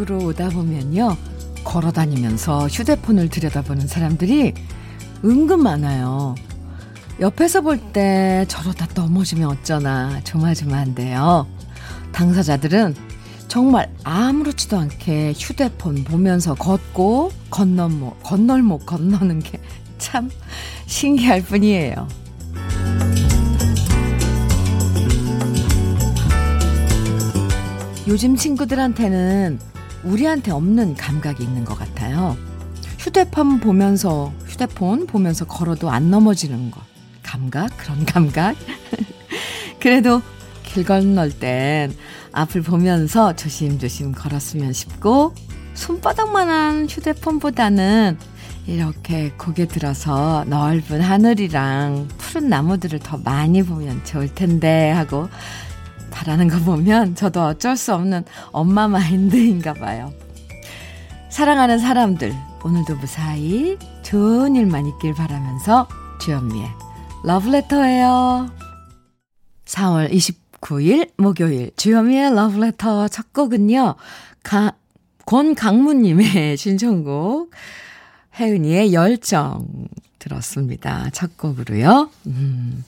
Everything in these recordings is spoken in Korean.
방송국으로 오다 보면요. 걸어 다니면서 휴대폰을 들여다보는 사람들이 은근 많아요. 옆에서 볼 때 저러다 넘어지면 어쩌나 조마조마한데요. 당사자들은 정말 아무렇지도 않게 휴대폰 보면서 걷고 건너목, 건널목 건너는 게 참 신기할 뿐이에요. 요즘 친구들한테는 우리한테 없는 감각이 있는 것 같아요. 휴대폰 보면서, 휴대폰 보면서 걸어도 안 넘어지는 것. 감각? 그런 감각? 그래도 길 건널 땐 앞을 보면서 조심조심 걸었으면 싶고, 손바닥만한 휴대폰보다는 이렇게 고개 들어서 넓은 하늘이랑 푸른 나무들을 더 많이 보면 좋을 텐데 하고 바라는 거 보면 저도 어쩔 수 없는 엄마 마인드인가 봐요. 사랑하는 사람들, 오늘도 무사히 좋은 일만 있길 바라면서 주현미의 러브레터예요. 4월 29일 목요일 주현미의 러브레터 첫 곡은요. 가, 권강무님의 신청곡 혜은이의 열정 들었습니다. 첫 곡으로요. 음.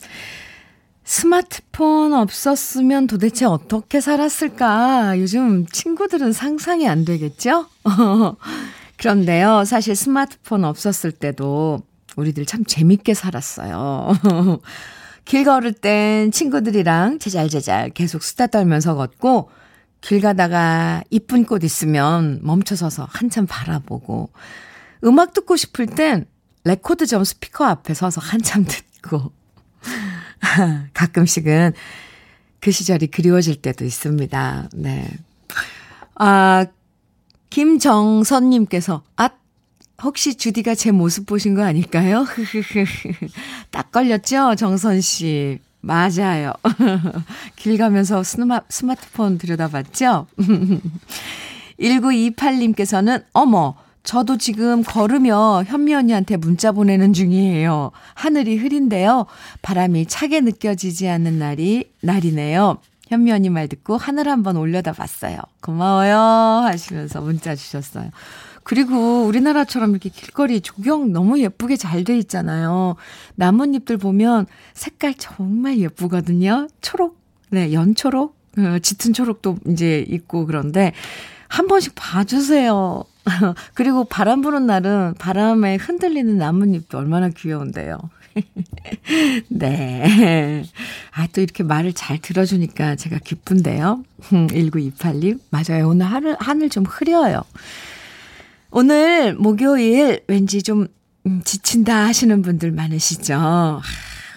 스마트폰 없었으면 도대체 어떻게 살았을까? 요즘 친구들은 상상이 안 되겠죠? 그런데요, 사실 스마트폰 없었을 때도 우리들 참 재밌게 살았어요. 길 걸을 땐 친구들이랑 제잘제잘 계속 수다 떨면서 걷고, 길 가다가 이쁜 꽃 있으면 멈춰서서 한참 바라보고, 음악 듣고 싶을 땐 레코드점 스피커 앞에 서서 한참 듣고, 가끔씩은 그 시절이 그리워질 때도 있습니다. 네. 아, 김정선님께서, 아, 혹시 주디가 제 모습 보신 거 아닐까요? 딱 걸렸죠? 정선 씨. 맞아요. 길 가면서 스마, 스마트폰 들여다봤죠? 1928님께서는, 어머, 저도 지금 걸으며 현미 언니한테 문자 보내는 중이에요. 하늘이 흐린데요. 바람이 차게 느껴지지 않는 날이, 날이네요. 현미 언니 말 듣고 하늘 한번 올려다 봤어요. 고마워요. 하시면서 문자 주셨어요. 그리고 우리나라처럼 이렇게 길거리 조경 너무 예쁘게 잘 돼 있잖아요. 나뭇잎들 보면 색깔 정말 예쁘거든요. 초록, 네, 연초록, 어, 짙은 초록도 이제 있고 그런데 한 번씩 봐주세요. 그리고 바람 부는 날은 바람에 흔들리는 나뭇잎도 얼마나 귀여운데요. 네. 아, 또 이렇게 말을 잘 들어주니까 제가 기쁜데요. 1928님. 맞아요. 오늘 하늘, 하늘 좀 흐려요. 오늘 목요일 왠지 좀 음, 지친다 하시는 분들 많으시죠?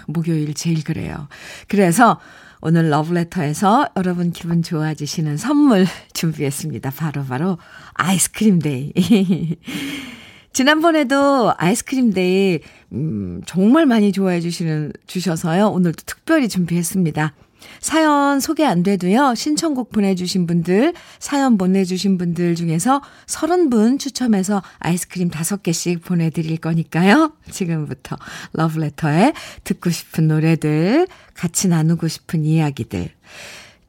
목요일 제일 그래요. 그래서 오늘 러브레터에서 여러분 기분 좋아지시는 선물 준비했습니다. 바로바로 바로 아이스크림 데이. 지난번에도 아이스크림 데이, 음, 정말 많이 좋아해 주시는, 주셔서요. 오늘도 특별히 준비했습니다. 사연 소개 안 돼도요, 신청곡 보내주신 분들, 사연 보내주신 분들 중에서 30분 추첨해서 아이스크림 5개씩 보내드릴 거니까요. 지금부터 러브레터에 듣고 싶은 노래들, 같이 나누고 싶은 이야기들,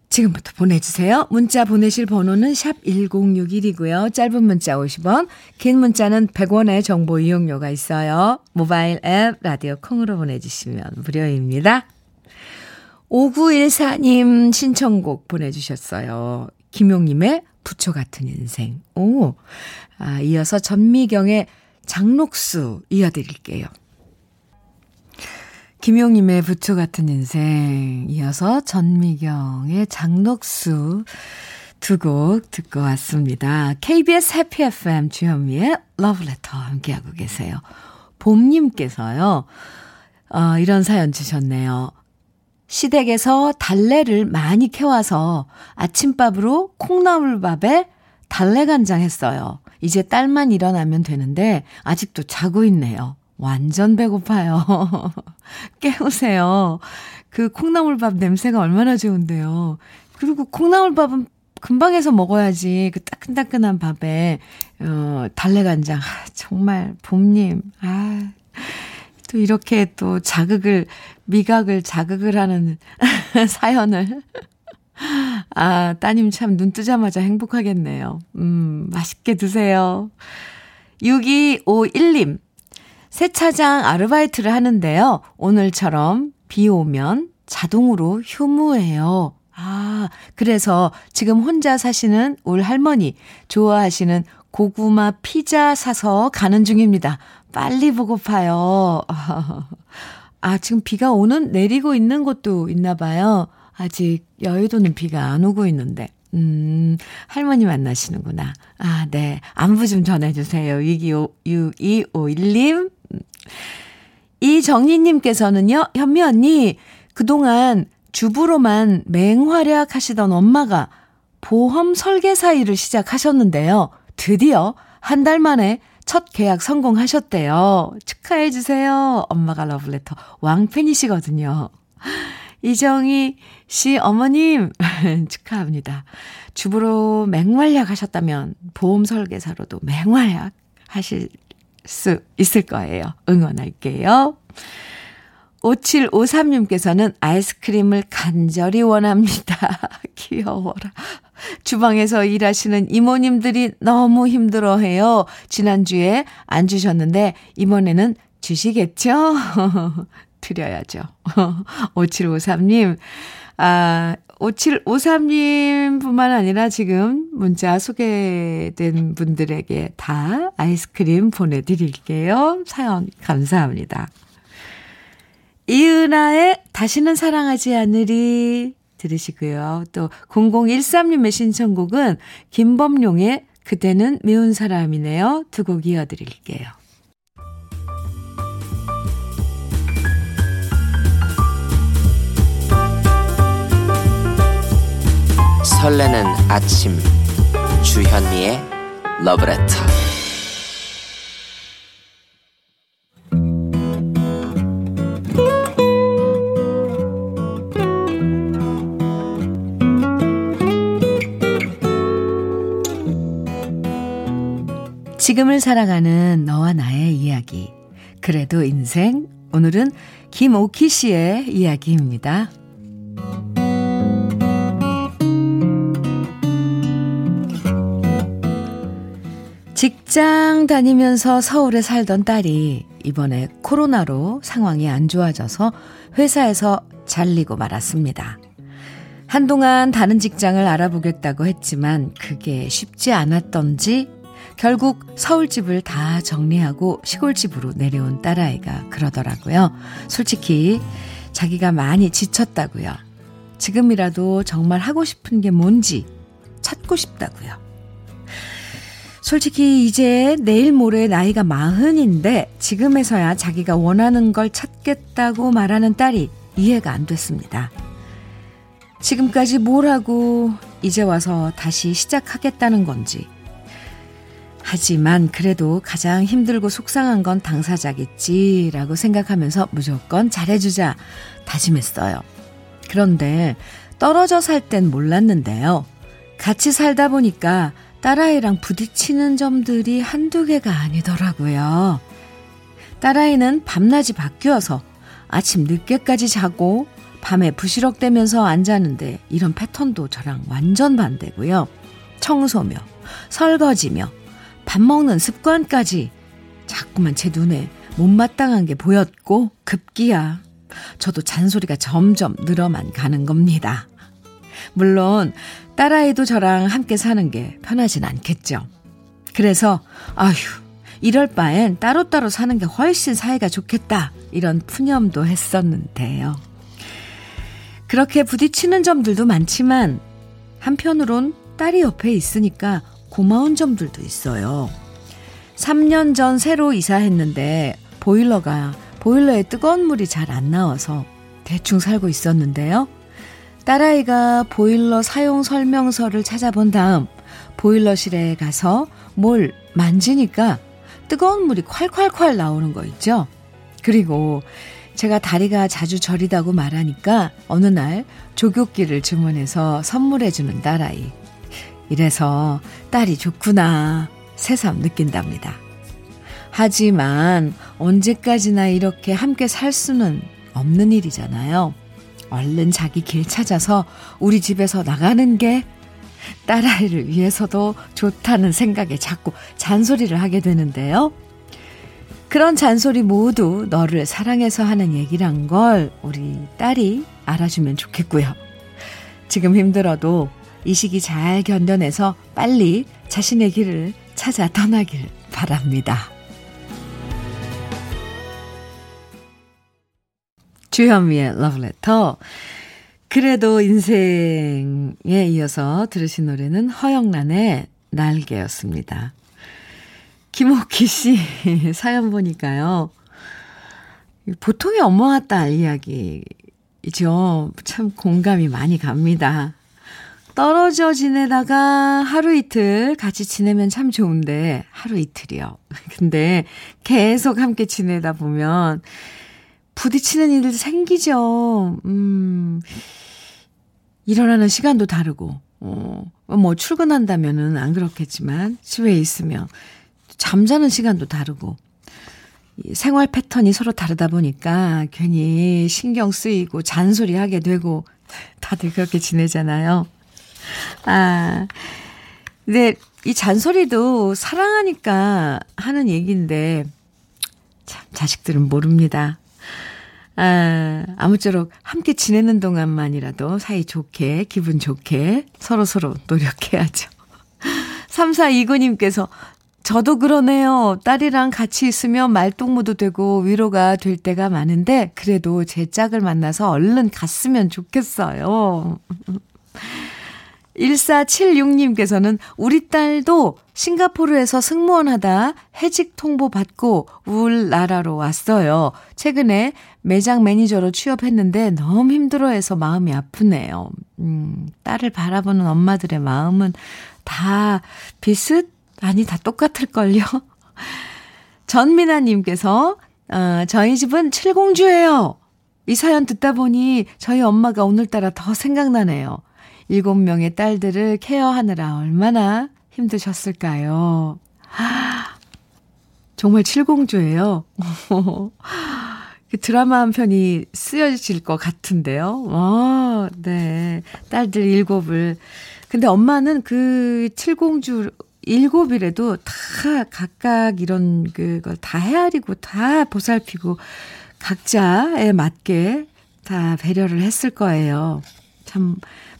지금부터 보내주세요. 문자 보내실 번호는 샵 1061이고요. 짧은 문자 50원, 긴 문자는 100원의 정보 이용료가 있어요. 모바일 앱, 라디오 콩으로 보내주시면 무료입니다. 5914님 신청곡 보내주셨어요. 김용님의 부처 같은 인생. 오. 아, 이어서 전미경의 장록수 이어드릴게요. 김용님의 부처 같은 인생. 이어서 전미경의 장록수 두 곡 듣고 왔습니다. KBS 해피 FM 주현미의 러브레터 함께하고 계세요. 봄님께서요, 어, 이런 사연 주셨네요. 시댁에서 달래를 많이 캐와서 아침밥으로 콩나물밥에 달래간장 했어요. 이제 딸만 일어나면 되는데 아직도 자고 있네요. 완전 배고파요. 깨우세요. 그 콩나물밥 냄새가 얼마나 좋은데요. 그리고 콩나물밥은 금방 해서 먹어야지. 그 따끈따끈한 밥에, 어, 달래간장. 아, 정말, 봄님. 아, 또 이렇게 또 자극을, 미각을 자극을 하는 사연을 아, 따님 참 눈 뜨자마자 행복하겠네요. 음, 맛있게 드세요. 6251님. 세차장 아르바이트를 하는데요. 오늘처럼 비 오면 자동으로 휴무해요. 아, 그래서 지금 혼자 사시는 올 할머니 좋아하시는 고구마 피자 사서 가는 중입니다. 빨리 보고파요. 아, 지금 비가 오는, 내리고 있는 곳도 있나 봐요. 아직 여의도는 비가 안 오고 있는데. 음, 할머니 만나시는구나. 아, 네. 안부 좀 전해주세요. 6251님. 이정희님께서는요, 현미 언니, 그동안 주부로만 맹활약 하시던 엄마가 보험 설계사 일을 시작하셨는데요. 드디어 한 달 만에 첫 계약 성공하셨대요. 축하해주세요. 엄마가 러브레터 왕팬이시거든요. 이정희 씨 어머님 축하합니다. 주부로 맹활약 하셨다면 보험 설계사로도 맹활약 하실 수 있을 거예요. 응원할게요. 5753님께서는 아이스크림을 간절히 원합니다. 귀여워라. 주방에서 일하시는 이모님들이 너무 힘들어 해요. 지난주에 안 주셨는데, 이번에는 주시겠죠? 드려야죠. 5753님, 아, 5753님 뿐만 아니라 지금 문자 소개된 분들에게 다 아이스크림 보내드릴게요. 사연 감사합니다. 이은아의 다시는 사랑하지 않으리 들으시고요. 또 0013님의 신청곡은 김범용의 그대는 미운 사람이네요. 두 곡 이어드릴게요. 설레는 아침 주현미의 러브레터 지금을 살아가는 너와 나의 이야기. 그래도 인생. 오늘은 김오키 씨의 이야기입니다. 직장 다니면서 서울에 살던 딸이 이번에 코로나로 상황이 안 좋아져서 회사에서 잘리고 말았습니다. 한동안 다른 직장을 알아보겠다고 했지만 그게 쉽지 않았던지 결국 서울집을 다 정리하고 시골집으로 내려온 딸아이가 그러더라고요. 솔직히 자기가 많이 지쳤다고요. 지금이라도 정말 하고 싶은 게 뭔지 찾고 싶다고요. 솔직히 이제 내일 모레 나이가 마흔인데 지금에서야 자기가 원하는 걸 찾겠다고 말하는 딸이 이해가 안 됐습니다. 지금까지 뭘 하고 이제 와서 다시 시작하겠다는 건지. 하지만 그래도 가장 힘들고 속상한 건 당사자겠지라고 생각하면서 무조건 잘해주자 다짐했어요. 그런데 떨어져 살 땐 몰랐는데요. 같이 살다 보니까 딸아이랑 부딪히는 점들이 한두 개가 아니더라고요. 딸아이는 밤낮이 바뀌어서 아침 늦게까지 자고 밤에 부시럭대면서 안 자는데 이런 패턴도 저랑 완전 반대고요. 청소며 설거지며 밥 먹는 습관까지 자꾸만 제 눈에 못마땅한 게 보였고 급기야 저도 잔소리가 점점 늘어만 가는 겁니다. 물론 딸아이도 저랑 함께 사는 게 편하진 않겠죠. 그래서 아휴 이럴 바엔 따로따로 사는 게 훨씬 사이가 좋겠다 이런 푸념도 했었는데요. 그렇게 부딪히는 점들도 많지만 한편으론 딸이 옆에 있으니까 고마운 점들도 있어요. 3년 전 새로 이사했는데 보일러가 보일러에 뜨거운 물이 잘 안 나와서 대충 살고 있었는데요. 딸아이가 보일러 사용 설명서를 찾아본 다음 보일러실에 가서 뭘 만지니까 뜨거운 물이 콸콸콸 나오는 거 있죠? 그리고 제가 다리가 자주 저리다고 말하니까 어느 날 조교기를 주문해서 선물해주는 딸아이. 이래서 딸이 좋구나 새삼 느낀답니다. 하지만 언제까지나 이렇게 함께 살 수는 없는 일이잖아요. 얼른 자기 길 찾아서 우리 집에서 나가는 게 딸아이를 위해서도 좋다는 생각에 자꾸 잔소리를 하게 되는데요. 그런 잔소리 모두 너를 사랑해서 하는 얘기란 걸 우리 딸이 알아주면 좋겠고요. 지금 힘들어도 이 시기 잘 견뎌내서 빨리 자신의 길을 찾아 떠나길 바랍니다. 주현미의 러브레터. 그래도 인생에 이어서 들으신 노래는 허영란의 날개였습니다. 김옥희 씨 사연 보니까요. 보통의 엄마와 딸 이야기죠. 참 공감이 많이 갑니다. 떨어져 지내다가 하루 이틀 같이 지내면 참 좋은데, 하루 이틀이요. 근데 계속 함께 지내다 보면 부딪히는 일들 생기죠. 음, 일어나는 시간도 다르고, 어, 뭐 출근한다면은 안 그렇겠지만, 집에 있으면 잠자는 시간도 다르고, 생활 패턴이 서로 다르다 보니까 괜히 신경 쓰이고 잔소리 하게 되고 다들 그렇게 지내잖아요. 아, 근데 이 잔소리도 사랑하니까 하는 얘기인데 참 자식들은 모릅니다. 아, 아무쪼록 함께 지내는 동안만이라도 사이 좋게, 기분 좋게 서로서로 노력해야죠. 3429님께서 저도 그러네요. 딸이랑 같이 있으면 말동무도 되고 위로가 될 때가 많은데 그래도 제 짝을 만나서 얼른 갔으면 좋겠어요. 1476님께서는 우리 딸도 싱가포르에서 승무원 하다 해직 통보 받고 우울나라로 왔어요. 최근에 매장 매니저로 취업했는데 너무 힘들어해서 마음이 아프네요. 음, 딸을 바라보는 엄마들의 마음은 다 비슷 아니, 다 똑같을걸요? 전미나님께서, 어, 저희 집은 칠공주예요. 이 사연 듣다 보니 저희 엄마가 오늘따라 더 생각나네요. 일곱 명의 딸들을 케어하느라 얼마나 힘드셨을까요? 정말 칠공주예요. 그 드라마 한 편이 쓰여질 것 같은데요. 어, 네. 딸들 일곱을. 근데 엄마는 그 칠공주 일곱이라도 다 각각 이런 그걸 다 헤아리고 다 보살피고 각자에 맞게 다 배려를 했을 거예요. 참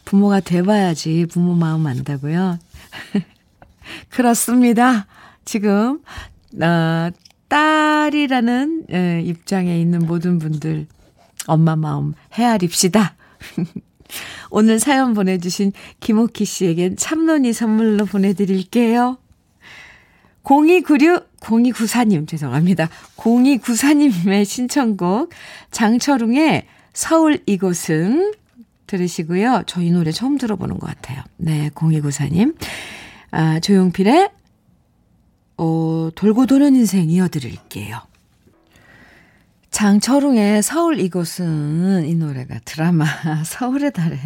부모가 돼봐야지 부모 마음 안다고요. 그렇습니다. 지금 어, 딸이라는 에, 입장에 있는 모든 분들 엄마 마음 헤아립시다. 오늘 사연 보내주신 김옥희 씨에겐 참론이 선물로 보내드릴게요. 0296, 0294님, 죄송합니다. 0294님의 신청곡, 장철웅의 서울 이곳은 들으시고요. 저희 노래 처음 들어보는 것 같아요. 네, 0294님. 아, 조용필의, 어, 돌고 도는 인생 이어드릴게요. 장철웅의 서울 이곳은 이 노래가 드라마 서울의 달의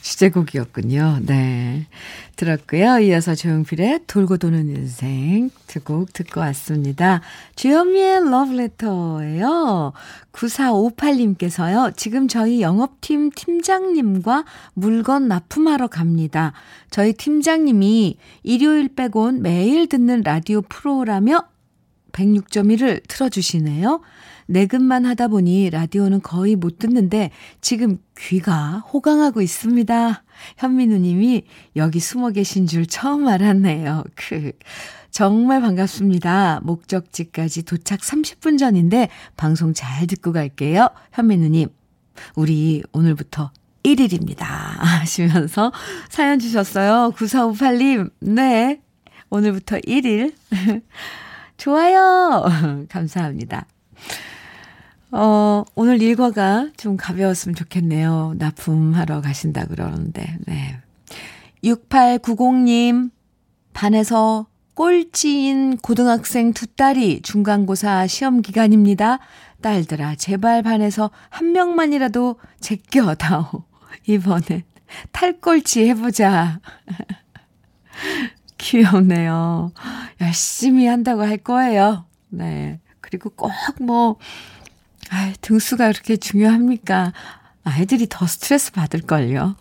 주제곡이었군요. 네. 들었고요. 이어서 조용필의 돌고 도는 인생 두 곡 듣고 왔습니다. 주현미의 러브레터예요. 9458님께서요. 지금 저희 영업팀 팀장님과 물건 납품하러 갑니다. 저희 팀장님이 일요일 빼곤 매일 듣는 라디오 프로라며 106.1을 틀어주시네요. 내근만 하다 보니 라디오는 거의 못 듣는데 지금 귀가 호강하고 있습니다. 현미 누님이 여기 숨어 계신 줄 처음 알았네요. 그, 정말 반갑습니다. 목적지까지 도착 30분 전인데 방송 잘 듣고 갈게요. 현미 누님, 우리 오늘부터 1일입니다. 하시면서 사연 주셨어요. 9458님, 네. 오늘부터 1일. 좋아요. 감사합니다. 어, 오늘 일과가 좀 가벼웠으면 좋겠네요. 납품하러 가신다 그러는데, 네. 6890님, 반에서 꼴찌인 고등학생 두 딸이 중간고사 시험 기간입니다. 딸들아, 제발 반에서 한 명만이라도 제껴다오. 이번엔 탈꼴찌 해보자. 귀엽네요. 열심히 한다고 할 거예요. 네. 그리고 꼭 뭐, 아 등수가 그렇게 중요합니까? 아이들이 더 스트레스 받을걸요.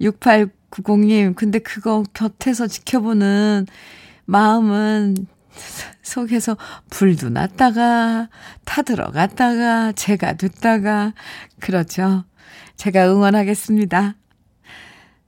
6890님, 근데 그거 곁에서 지켜보는 마음은 속에서 불도 났다가, 타들어갔다가, 제가 됐다가, 그렇죠. 제가 응원하겠습니다.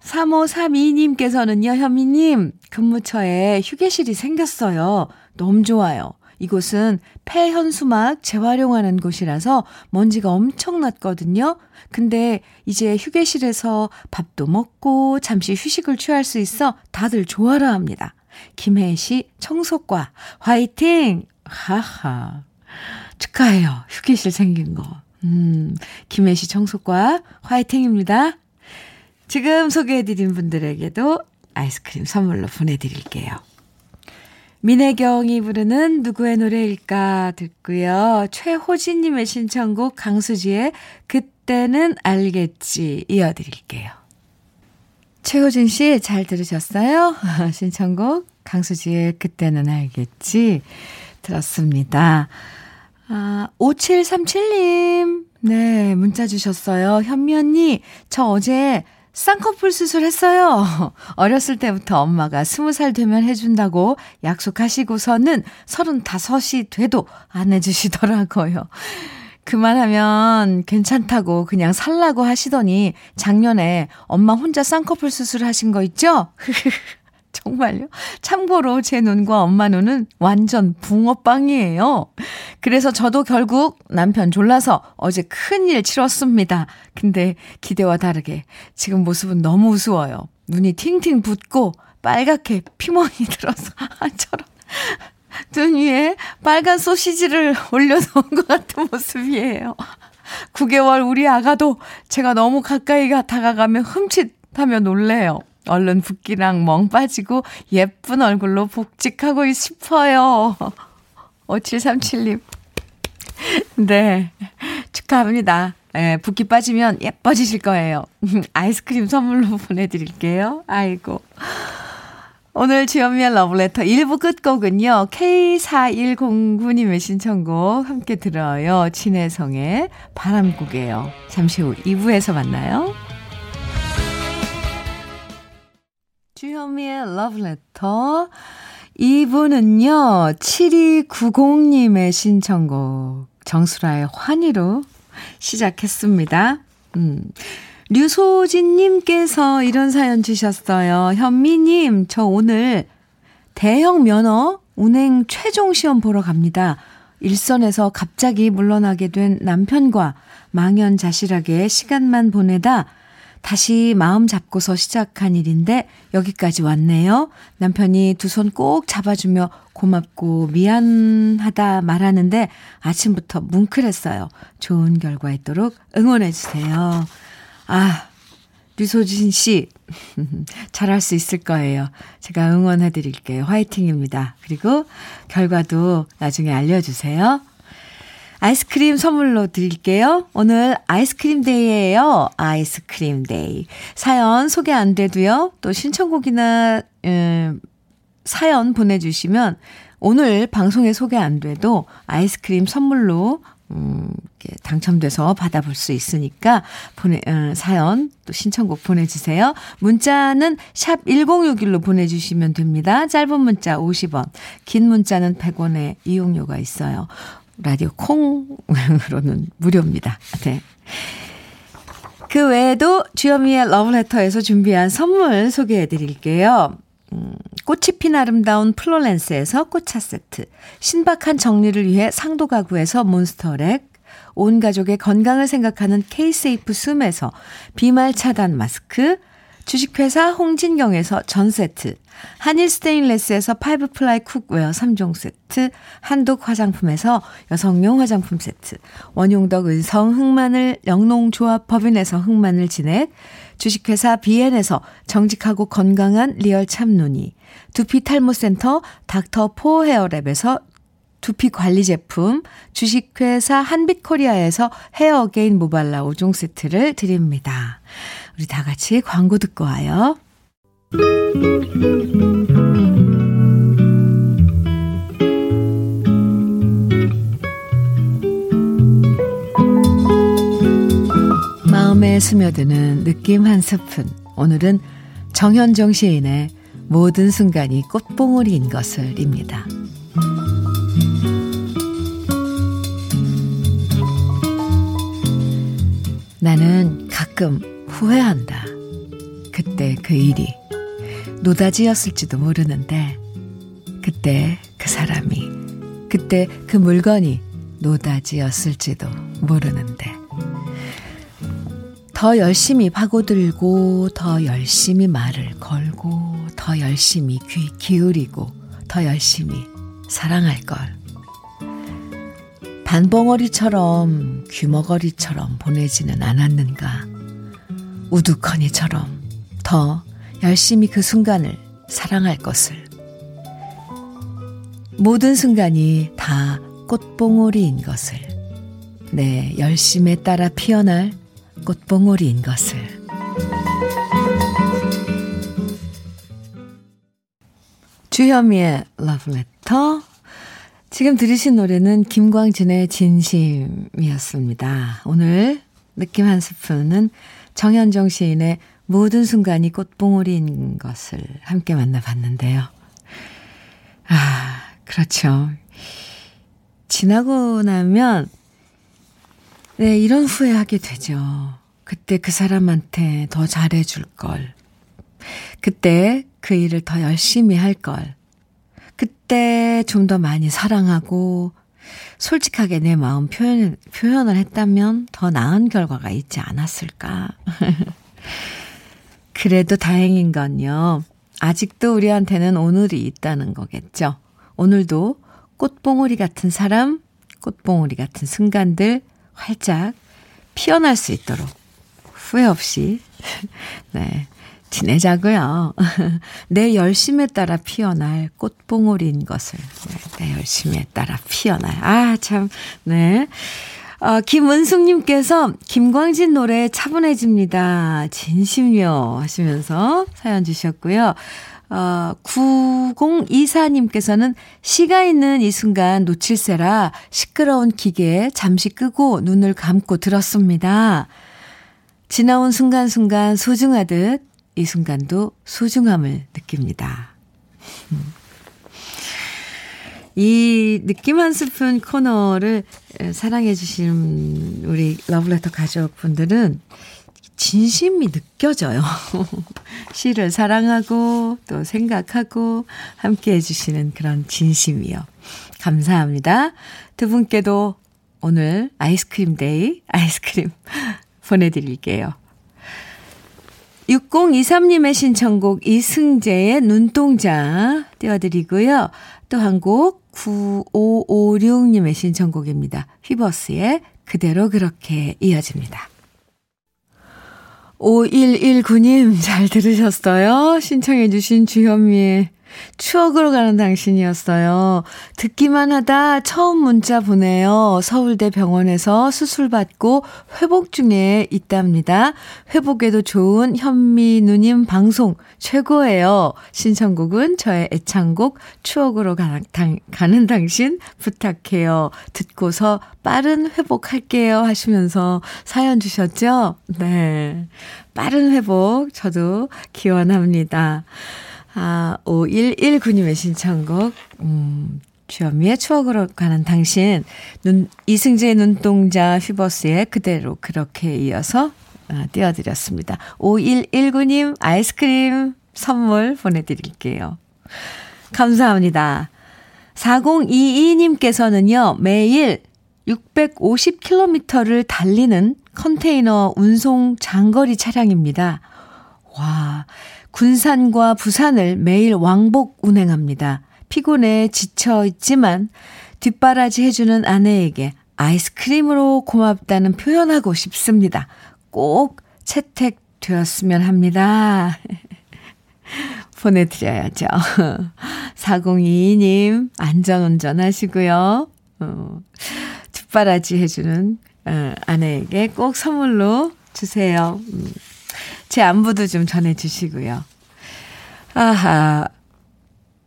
3532님께서는요, 현미님, 근무처에 휴게실이 생겼어요. 너무 좋아요. 이곳은 폐현수막 재활용하는 곳이라서 먼지가 엄청 났거든요. 근데 이제 휴게실에서 밥도 먹고 잠시 휴식을 취할 수 있어 다들 좋아라 합니다. 김혜희 씨 청소과 화이팅! 하하. 축하해요. 휴게실 생긴 거. 음, 김혜희 씨 청소과 화이팅입니다. 지금 소개해드린 분들에게도 아이스크림 선물로 보내드릴게요. 민혜경이 부르는 누구의 노래일까 듣고요. 최호진님의 신청곡 강수지의 그때는 알겠지 이어드릴게요. 최호진 씨 잘 들으셨어요? 신청곡 강수지의 그때는 알겠지 들었습니다. 아, 5737님, 네, 문자 주셨어요. 현미 언니, 저 어제 쌍꺼풀 수술했어요. 어렸을 때부터 엄마가 스무 살 되면 해준다고 약속하시고서는 서른다섯이 돼도 안 해주시더라고요. 그만하면 괜찮다고 그냥 살라고 하시더니 작년에 엄마 혼자 쌍꺼풀 수술하신 거 있죠? 정말요? 참고로 제 눈과 엄마 눈은 완전 붕어빵이에요. 그래서 저도 결국 남편 졸라서 어제 큰일 치렀습니다. 근데 기대와 다르게 지금 모습은 너무 우스워요. 눈이 팅팅 붓고 빨갛게 피멍이 들어서 아처럼 눈 위에 빨간 소시지를 올려놓은 것 같은 모습이에요. 9개월 우리 아가도 제가 너무 가까이 다가가면 흠칫하며 놀래요. 얼른 붓기랑 멍 빠지고 예쁜 얼굴로 복직하고 싶어요. 5737님. 네. 축하합니다. 예, 붓기 빠지면 예뻐지실 거예요. 아이스크림 선물로 보내드릴게요. 아이고. 오늘 주현미의 러브레터 1부 끝곡은요. K4109님의 신청곡 함께 들어요. 진혜성의 바람국이에요. 잠시 후 2부에서 만나요. 주현미의 러브레터 2부는요. 7290님의 신청곡 정수라의 환희로 시작했습니다. 음. 류소진님께서 이런 사연 주셨어요. 현미님, 저 오늘 대형 면허 운행 최종 시험 보러 갑니다. 일선에서 갑자기 물러나게 된 남편과 망연자실하게 시간만 보내다 다시 마음 잡고서 시작한 일인데 여기까지 왔네요. 남편이 두 손 꼭 잡아주며 고맙고 미안하다 말하는데 아침부터 뭉클했어요. 좋은 결과 있도록 응원해주세요. 아, 류소진 씨, 잘할 수 있을 거예요. 제가 응원해 드릴게요. 화이팅입니다. 그리고 결과도 나중에 알려주세요. 아이스크림 선물로 드릴게요. 오늘 아이스크림 데이예요. 아이스크림 데이. 사연 소개 안 돼도요. 또 신청곡이나 음, 사연 보내주시면 오늘 방송에 소개 안 돼도 아이스크림 선물로 음, 당첨돼서 받아볼 수 있으니까 보내 어, 사연 또 신청곡 보내주세요. 문자는 샵 #1061로 보내주시면 됩니다. 짧은 문자 50원, 긴 문자는 100원의 이용료가 있어요. 라디오 콩으로는 무료입니다. 네. 그 외에도 주현미의 러브레터에서 준비한 선물 소개해 드릴게요. 음, 꽃이 핀 아름다운 플로렌스에서 꽃차 세트, 신박한 정리를 위해 상도 가구에서 몬스터렉, 온 가족의 건강을 생각하는 케이세이프 숨에서 비말 차단 마스크, 주식회사 홍진경에서 전 세트, 한일 스테인레스에서 five ply cookware 3종 세트, 한독 화장품에서 여성용 화장품 세트, 원용덕 은성 흑마늘 영농조합 법인에서 흑마늘 진액, 주식회사 비엔에서 정직하고 건강한 리얼 참눈이, 두피 탈모센터 닥터 포 헤어랩에서 두피 관리 제품, 주식회사 한빛코리아에서 헤어 게인 모발라 5종 세트를 드립니다. 우리 다 같이 광고 듣고 와요. 마음에 스며드는 느낌 한 스푼. 오늘은 정현정 시인의 모든 순간이 꽃봉오리인 것을입니다. 나는 가끔 후회한다. 그때 그 일이 노다지였을지도 모르는데, 그때 그 사람이, 그때 그 물건이 노다지였을지도 모르는데, 더 열심히 파고들고, 더 열심히 말을 걸고, 더 열심히 귀 기울이고, 더 열심히 사랑할 걸. 반벙어리처럼 귀머거리처럼 보내지는 않았는가. 우두커니처럼 더 열심히 그 순간을 사랑할 것을. 모든 순간이 다 꽃봉오리인 것을. 내 열심에 따라 피어날 꽃봉오리인 것을. 주현미의 러브레터. 지금 들으신 노래는 김광진의 진심이었습니다. 오늘 느낌 한 스푼은 정현정 시인의 모든 순간이 꽃봉오리인 것을 함께 만나봤는데요. 아, 그렇죠. 지나고 나면 네, 이런 후회하게 되죠. 그때 그 사람한테 더 잘해줄 걸. 그때 그 일을 더 열심히 할 걸. 그때 좀 더 많이 사랑하고 솔직하게 내 마음 표현, 표현을 했다면 더 나은 결과가 있지 않았을까. 그래도 다행인 건요. 아직도 우리한테는 오늘이 있다는 거겠죠. 오늘도 꽃봉오리 같은 사람, 꽃봉오리 같은 순간들 활짝 피어날 수 있도록 후회 없이 네 지내자고요. 내 열심에 따라 피어날 꽃봉오리인 것을 네, 내 열심에 따라 피어날 아 참 네. 어, 김은숙님께서 김광진 노래 차분해집니다. 진심요 하시면서 사연 주셨고요. 어, 9024님께서는 시가 있는 이 순간 놓칠세라 시끄러운 기계 잠시 끄고 눈을 감고 들었습니다. 지나온 순간순간 소중하듯 이 순간도 소중함을 느낍니다. 이 느낌 한 스푼 코너를 사랑해 주신 우리 러브레터 가족분들은 진심이 느껴져요. 시를 사랑하고 또 생각하고 함께 해주시는 그런 진심이요. 감사합니다. 두 분께도 오늘 아이스크림 데이 아이스크림 보내드릴게요. 6023님의 신청곡 이승재의 눈동자 띄워드리고요. 또 한 곡 9556님의 신청곡입니다. 휘버스의 그대로 그렇게 이어집니다. 5119님 잘 들으셨어요? 신청해 주신 주현미의 추억으로 가는 당신이었어요. 듣기만 하다 처음 문자 보내요. 서울대 병원에서 수술받고 회복 중에 있답니다. 회복에도 좋은 현미 누님 방송 최고예요. 신청곡은 저의 애창곡 추억으로 가, 당, 가는 당신 부탁해요. 듣고서 빠른 회복할게요 하시면서 사연 주셨죠? 네. 빠른 회복 저도 기원합니다. 아, 5119님의 신청곡, 음, 주현미의 추억으로 가는 당신, 눈, 이승재의 눈동자 휘버스의 그대로 그렇게 이어서 아, 띄워드렸습니다. 5119님 아이스크림 선물 보내드릴게요. 감사합니다. 4022님께서는요, 매일 650km를 달리는 컨테이너 운송 장거리 차량입니다. 와, 군산과 부산을 매일 왕복 운행합니다. 피곤해 지쳐 있지만 뒷바라지 해주는 아내에게 아이스크림으로 고맙다는 표현하고 싶습니다. 꼭 채택되었으면 합니다. 보내드려야죠. 4022님, 안전운전 하시고요. 어, 뒷바라지 해주는 어, 아내에게 꼭 선물로 주세요. 음. 제 안부도 좀 전해주시고요. 아하.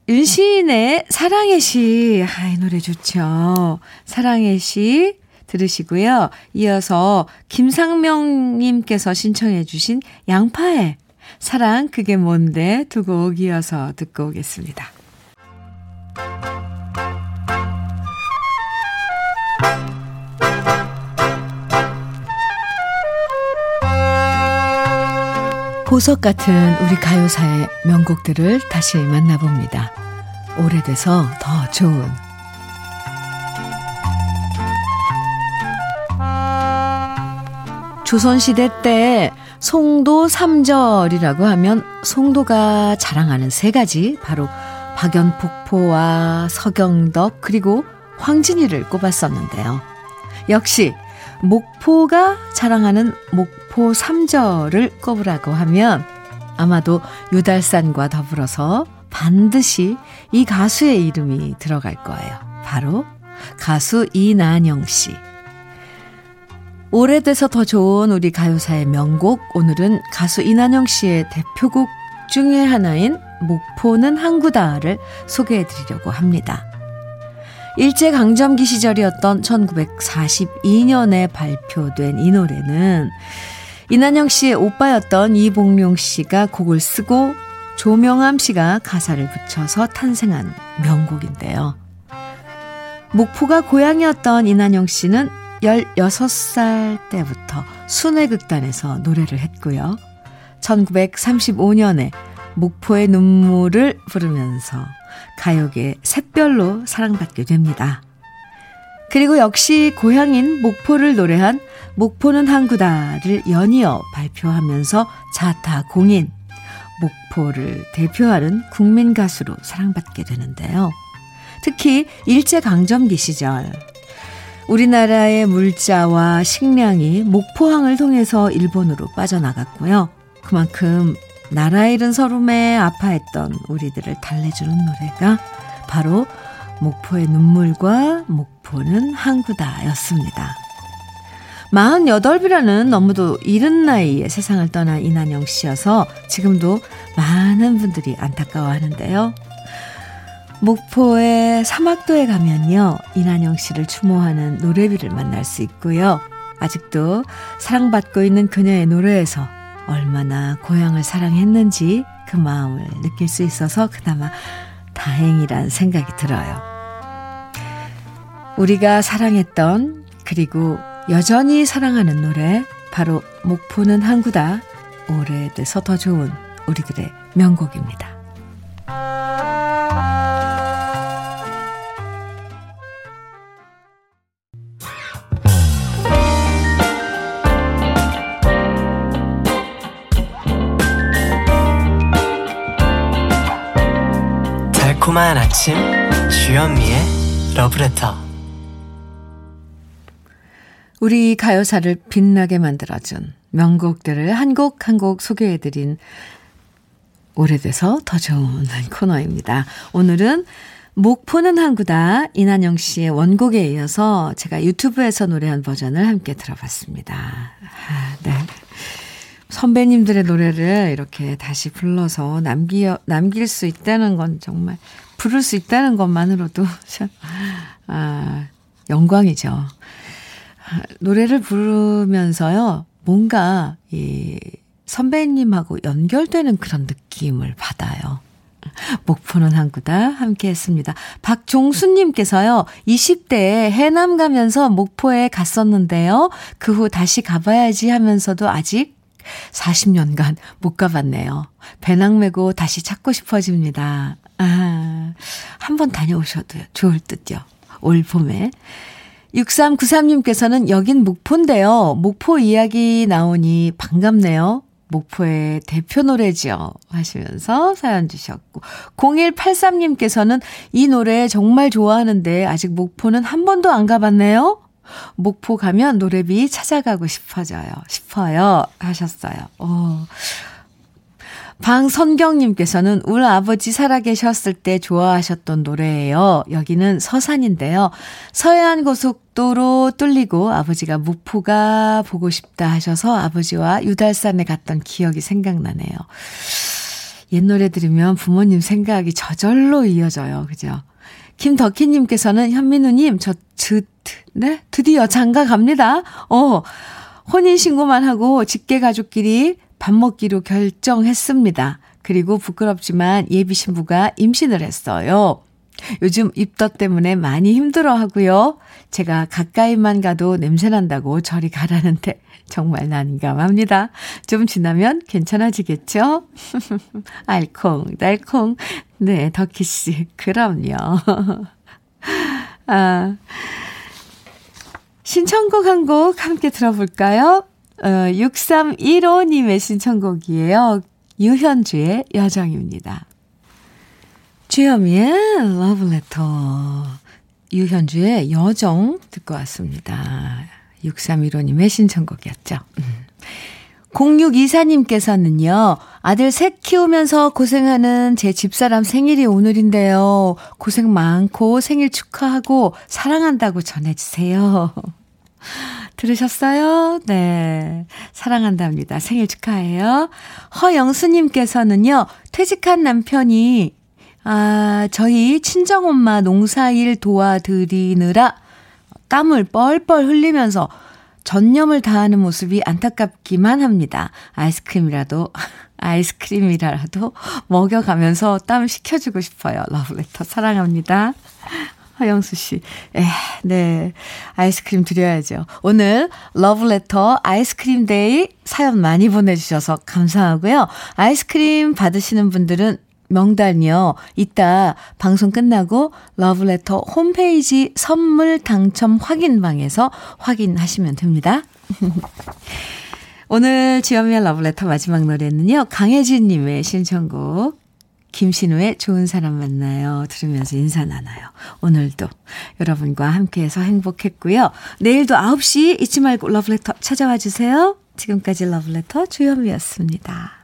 윤시인의 사랑의 시. 아, 이 노래 좋죠. 사랑의 시 들으시고요. 이어서 김상명님께서 신청해 주신 양파의 사랑 그게 뭔데 두 곡 이어서 듣고 오겠습니다. 보석 같은 우리 가요사의 명곡들을 다시 만나봅니다. 오래돼서 더 좋은 조선시대 때 송도 삼절이라고 하면 송도가 자랑하는 세 가지 바로 박연폭포와 서경덕 그리고 황진이를 꼽았었는데요. 역시 목포가 자랑하는 목 포 삼절을 꼽으라고 하면 아마도 유달산과 더불어서 반드시 이 가수의 이름이 들어갈 거예요. 바로 가수 이난영 씨. 오래돼서 더 좋은 우리 가요사의 명곡 오늘은 가수 이난영 씨의 대표곡 중의 하나인 목포는 항구다를 소개해 드리려고 합니다. 일제강점기 시절이었던 1942년에 발표된 이 노래는 이난영 씨의 오빠였던 이봉룡 씨가 곡을 쓰고 조명암 씨가 가사를 붙여서 탄생한 명곡인데요. 목포가 고향이었던 이난영 씨는 16살 때부터 순회극단에서 노래를 했고요. 1935년에 목포의 눈물을 부르면서 가요계 샛별로 사랑받게 됩니다. 그리고 역시 고향인 목포를 노래한 목포는 항구다를 연이어 발표하면서 자타 공인 목포를 대표하는 국민 가수로 사랑받게 되는데요. 특히 일제강점기 시절 우리나라의 물자와 식량이 목포항을 통해서 일본으로 빠져나갔고요. 그만큼 나라 잃은 서름에 아파했던 우리들을 달래주는 노래가 바로 목포의 눈물과 목포 는 항구다였습니다. 48이라는 너무도 이른 나이에 세상을 떠난 이난영 씨여서 지금도 많은 분들이 안타까워 하는데요. 목포의 사막도에 가면요. 이난영 씨를 추모하는 노래비를 만날 수 있고요. 아직도 사랑받고 있는 그녀의 노래에서 얼마나 고향을 사랑했는지 그 마음을 느낄 수 있어서 그나마 다행이란 생각이 들어요. 우리가 사랑했던 그리고 여전히 사랑하는 노래 바로 목포는 항구다 오래돼서 더 좋은 우리들의 명곡입니다. 달콤한 아침 주현미의 러브레터 우리 가요사를 빛나게 만들어준 명곡들을 한 곡 한 곡 소개해드린 오래돼서 더 좋은 코너입니다. 오늘은 목포는 항구다 이난영 씨의 원곡에 이어서 제가 유튜브에서 노래한 버전을 함께 들어봤습니다. 아, 네. 선배님들의 노래를 이렇게 다시 불러서 남기, 남길 수 있다는 건 정말, 부를 수 있다는 것만으로도 참, 아, 영광이죠. 아, 노래를 부르면서요, 뭔가, 이, 선배님하고 연결되는 그런 느낌을 받아요. 목포는 항구다 함께 했습니다. 박종수님께서요, 20대에 해남 가면서 목포에 갔었는데요. 그 후 다시 가봐야지 하면서도 아직 40년간 못 가봤네요. 배낭 메고 다시 찾고 싶어집니다. 아, 한번 다녀오셔도 좋을 듯요. 올 봄에. 6393님께서는 여긴 목포인데요. 목포 이야기 나오니 반갑네요. 목포의 대표 노래지요. 하시면서 사연 주셨고. 0183님께서는 이 노래 정말 좋아하는데 아직 목포는 한 번도 안 가봤네요. 목포 가면 노래비 찾아가고 싶어져요. 싶어요. 하셨어요. 오. 방선경님께서는 우리 아버지 살아계셨을 때 좋아하셨던 노래예요. 여기는 서산인데요. 서해안 고속도로 뚫리고 아버지가 목포가 보고 싶다 하셔서 아버지와 유달산에 갔던 기억이 생각나네요. 옛 노래 들으면 부모님 생각이 저절로 이어져요. 그죠? 김덕희님께서는 현민우님, 저, 저 네, 드디어 장가 갑니다. 어, 혼인신고만 하고 직계 가족끼리 밥 먹기로 결정했습니다. 그리고 부끄럽지만 예비 신부가 임신을 했어요. 요즘 입덧 때문에 많이 힘들어 하고요. 제가 가까이만 가도 냄새 난다고 저리 가라는데 정말 난감합니다. 좀 지나면 괜찮아지겠죠? 알콩 달콩. 네, 덕희씨. 그럼요. 아, 신청곡 한 곡 함께 들어볼까요? 어, 6315님의 신청곡이에요. 유현주의 여정입니다. 주여미의 러브레터. 유현주의 여정 듣고 왔습니다. 6315님의 신청곡이었죠. 0624님께서는요, 아들 셋 키우면서 고생하는 제 집사람 생일이 오늘인데요. 고생 많고 생일 축하하고 사랑한다고 전해주세요. 들으셨어요? 네. 사랑한답니다. 생일 축하해요. 허영수님께서는요, 퇴직한 남편이, 아, 저희 친정엄마 농사일 도와드리느라 땀을 뻘뻘 흘리면서 전념을 다하는 모습이 안타깝기만 합니다. 아이스크림이라도, 아이스크림이라도 먹여가면서 땀 식혀주고 싶어요. 러브레터 사랑합니다. 허영수 씨. 에, 네. 아이스크림 드려야죠. 오늘 러브레터 아이스크림 데이 사연 많이 보내주셔서 감사하고요. 아이스크림 받으시는 분들은 명단이요. 이따 방송 끝나고 러브레터 홈페이지 선물 당첨 확인방에서 확인하시면 됩니다. 오늘 주현미의 러브레터 마지막 노래는요. 강혜진님의 신청곡 김신우의 좋은 사람 만나요. 들으면서 인사 나눠요. 오늘도 여러분과 함께해서 행복했고요. 내일도 9시 잊지 말고 러브레터 찾아와 주세요. 지금까지 러브레터 주현미였습니다.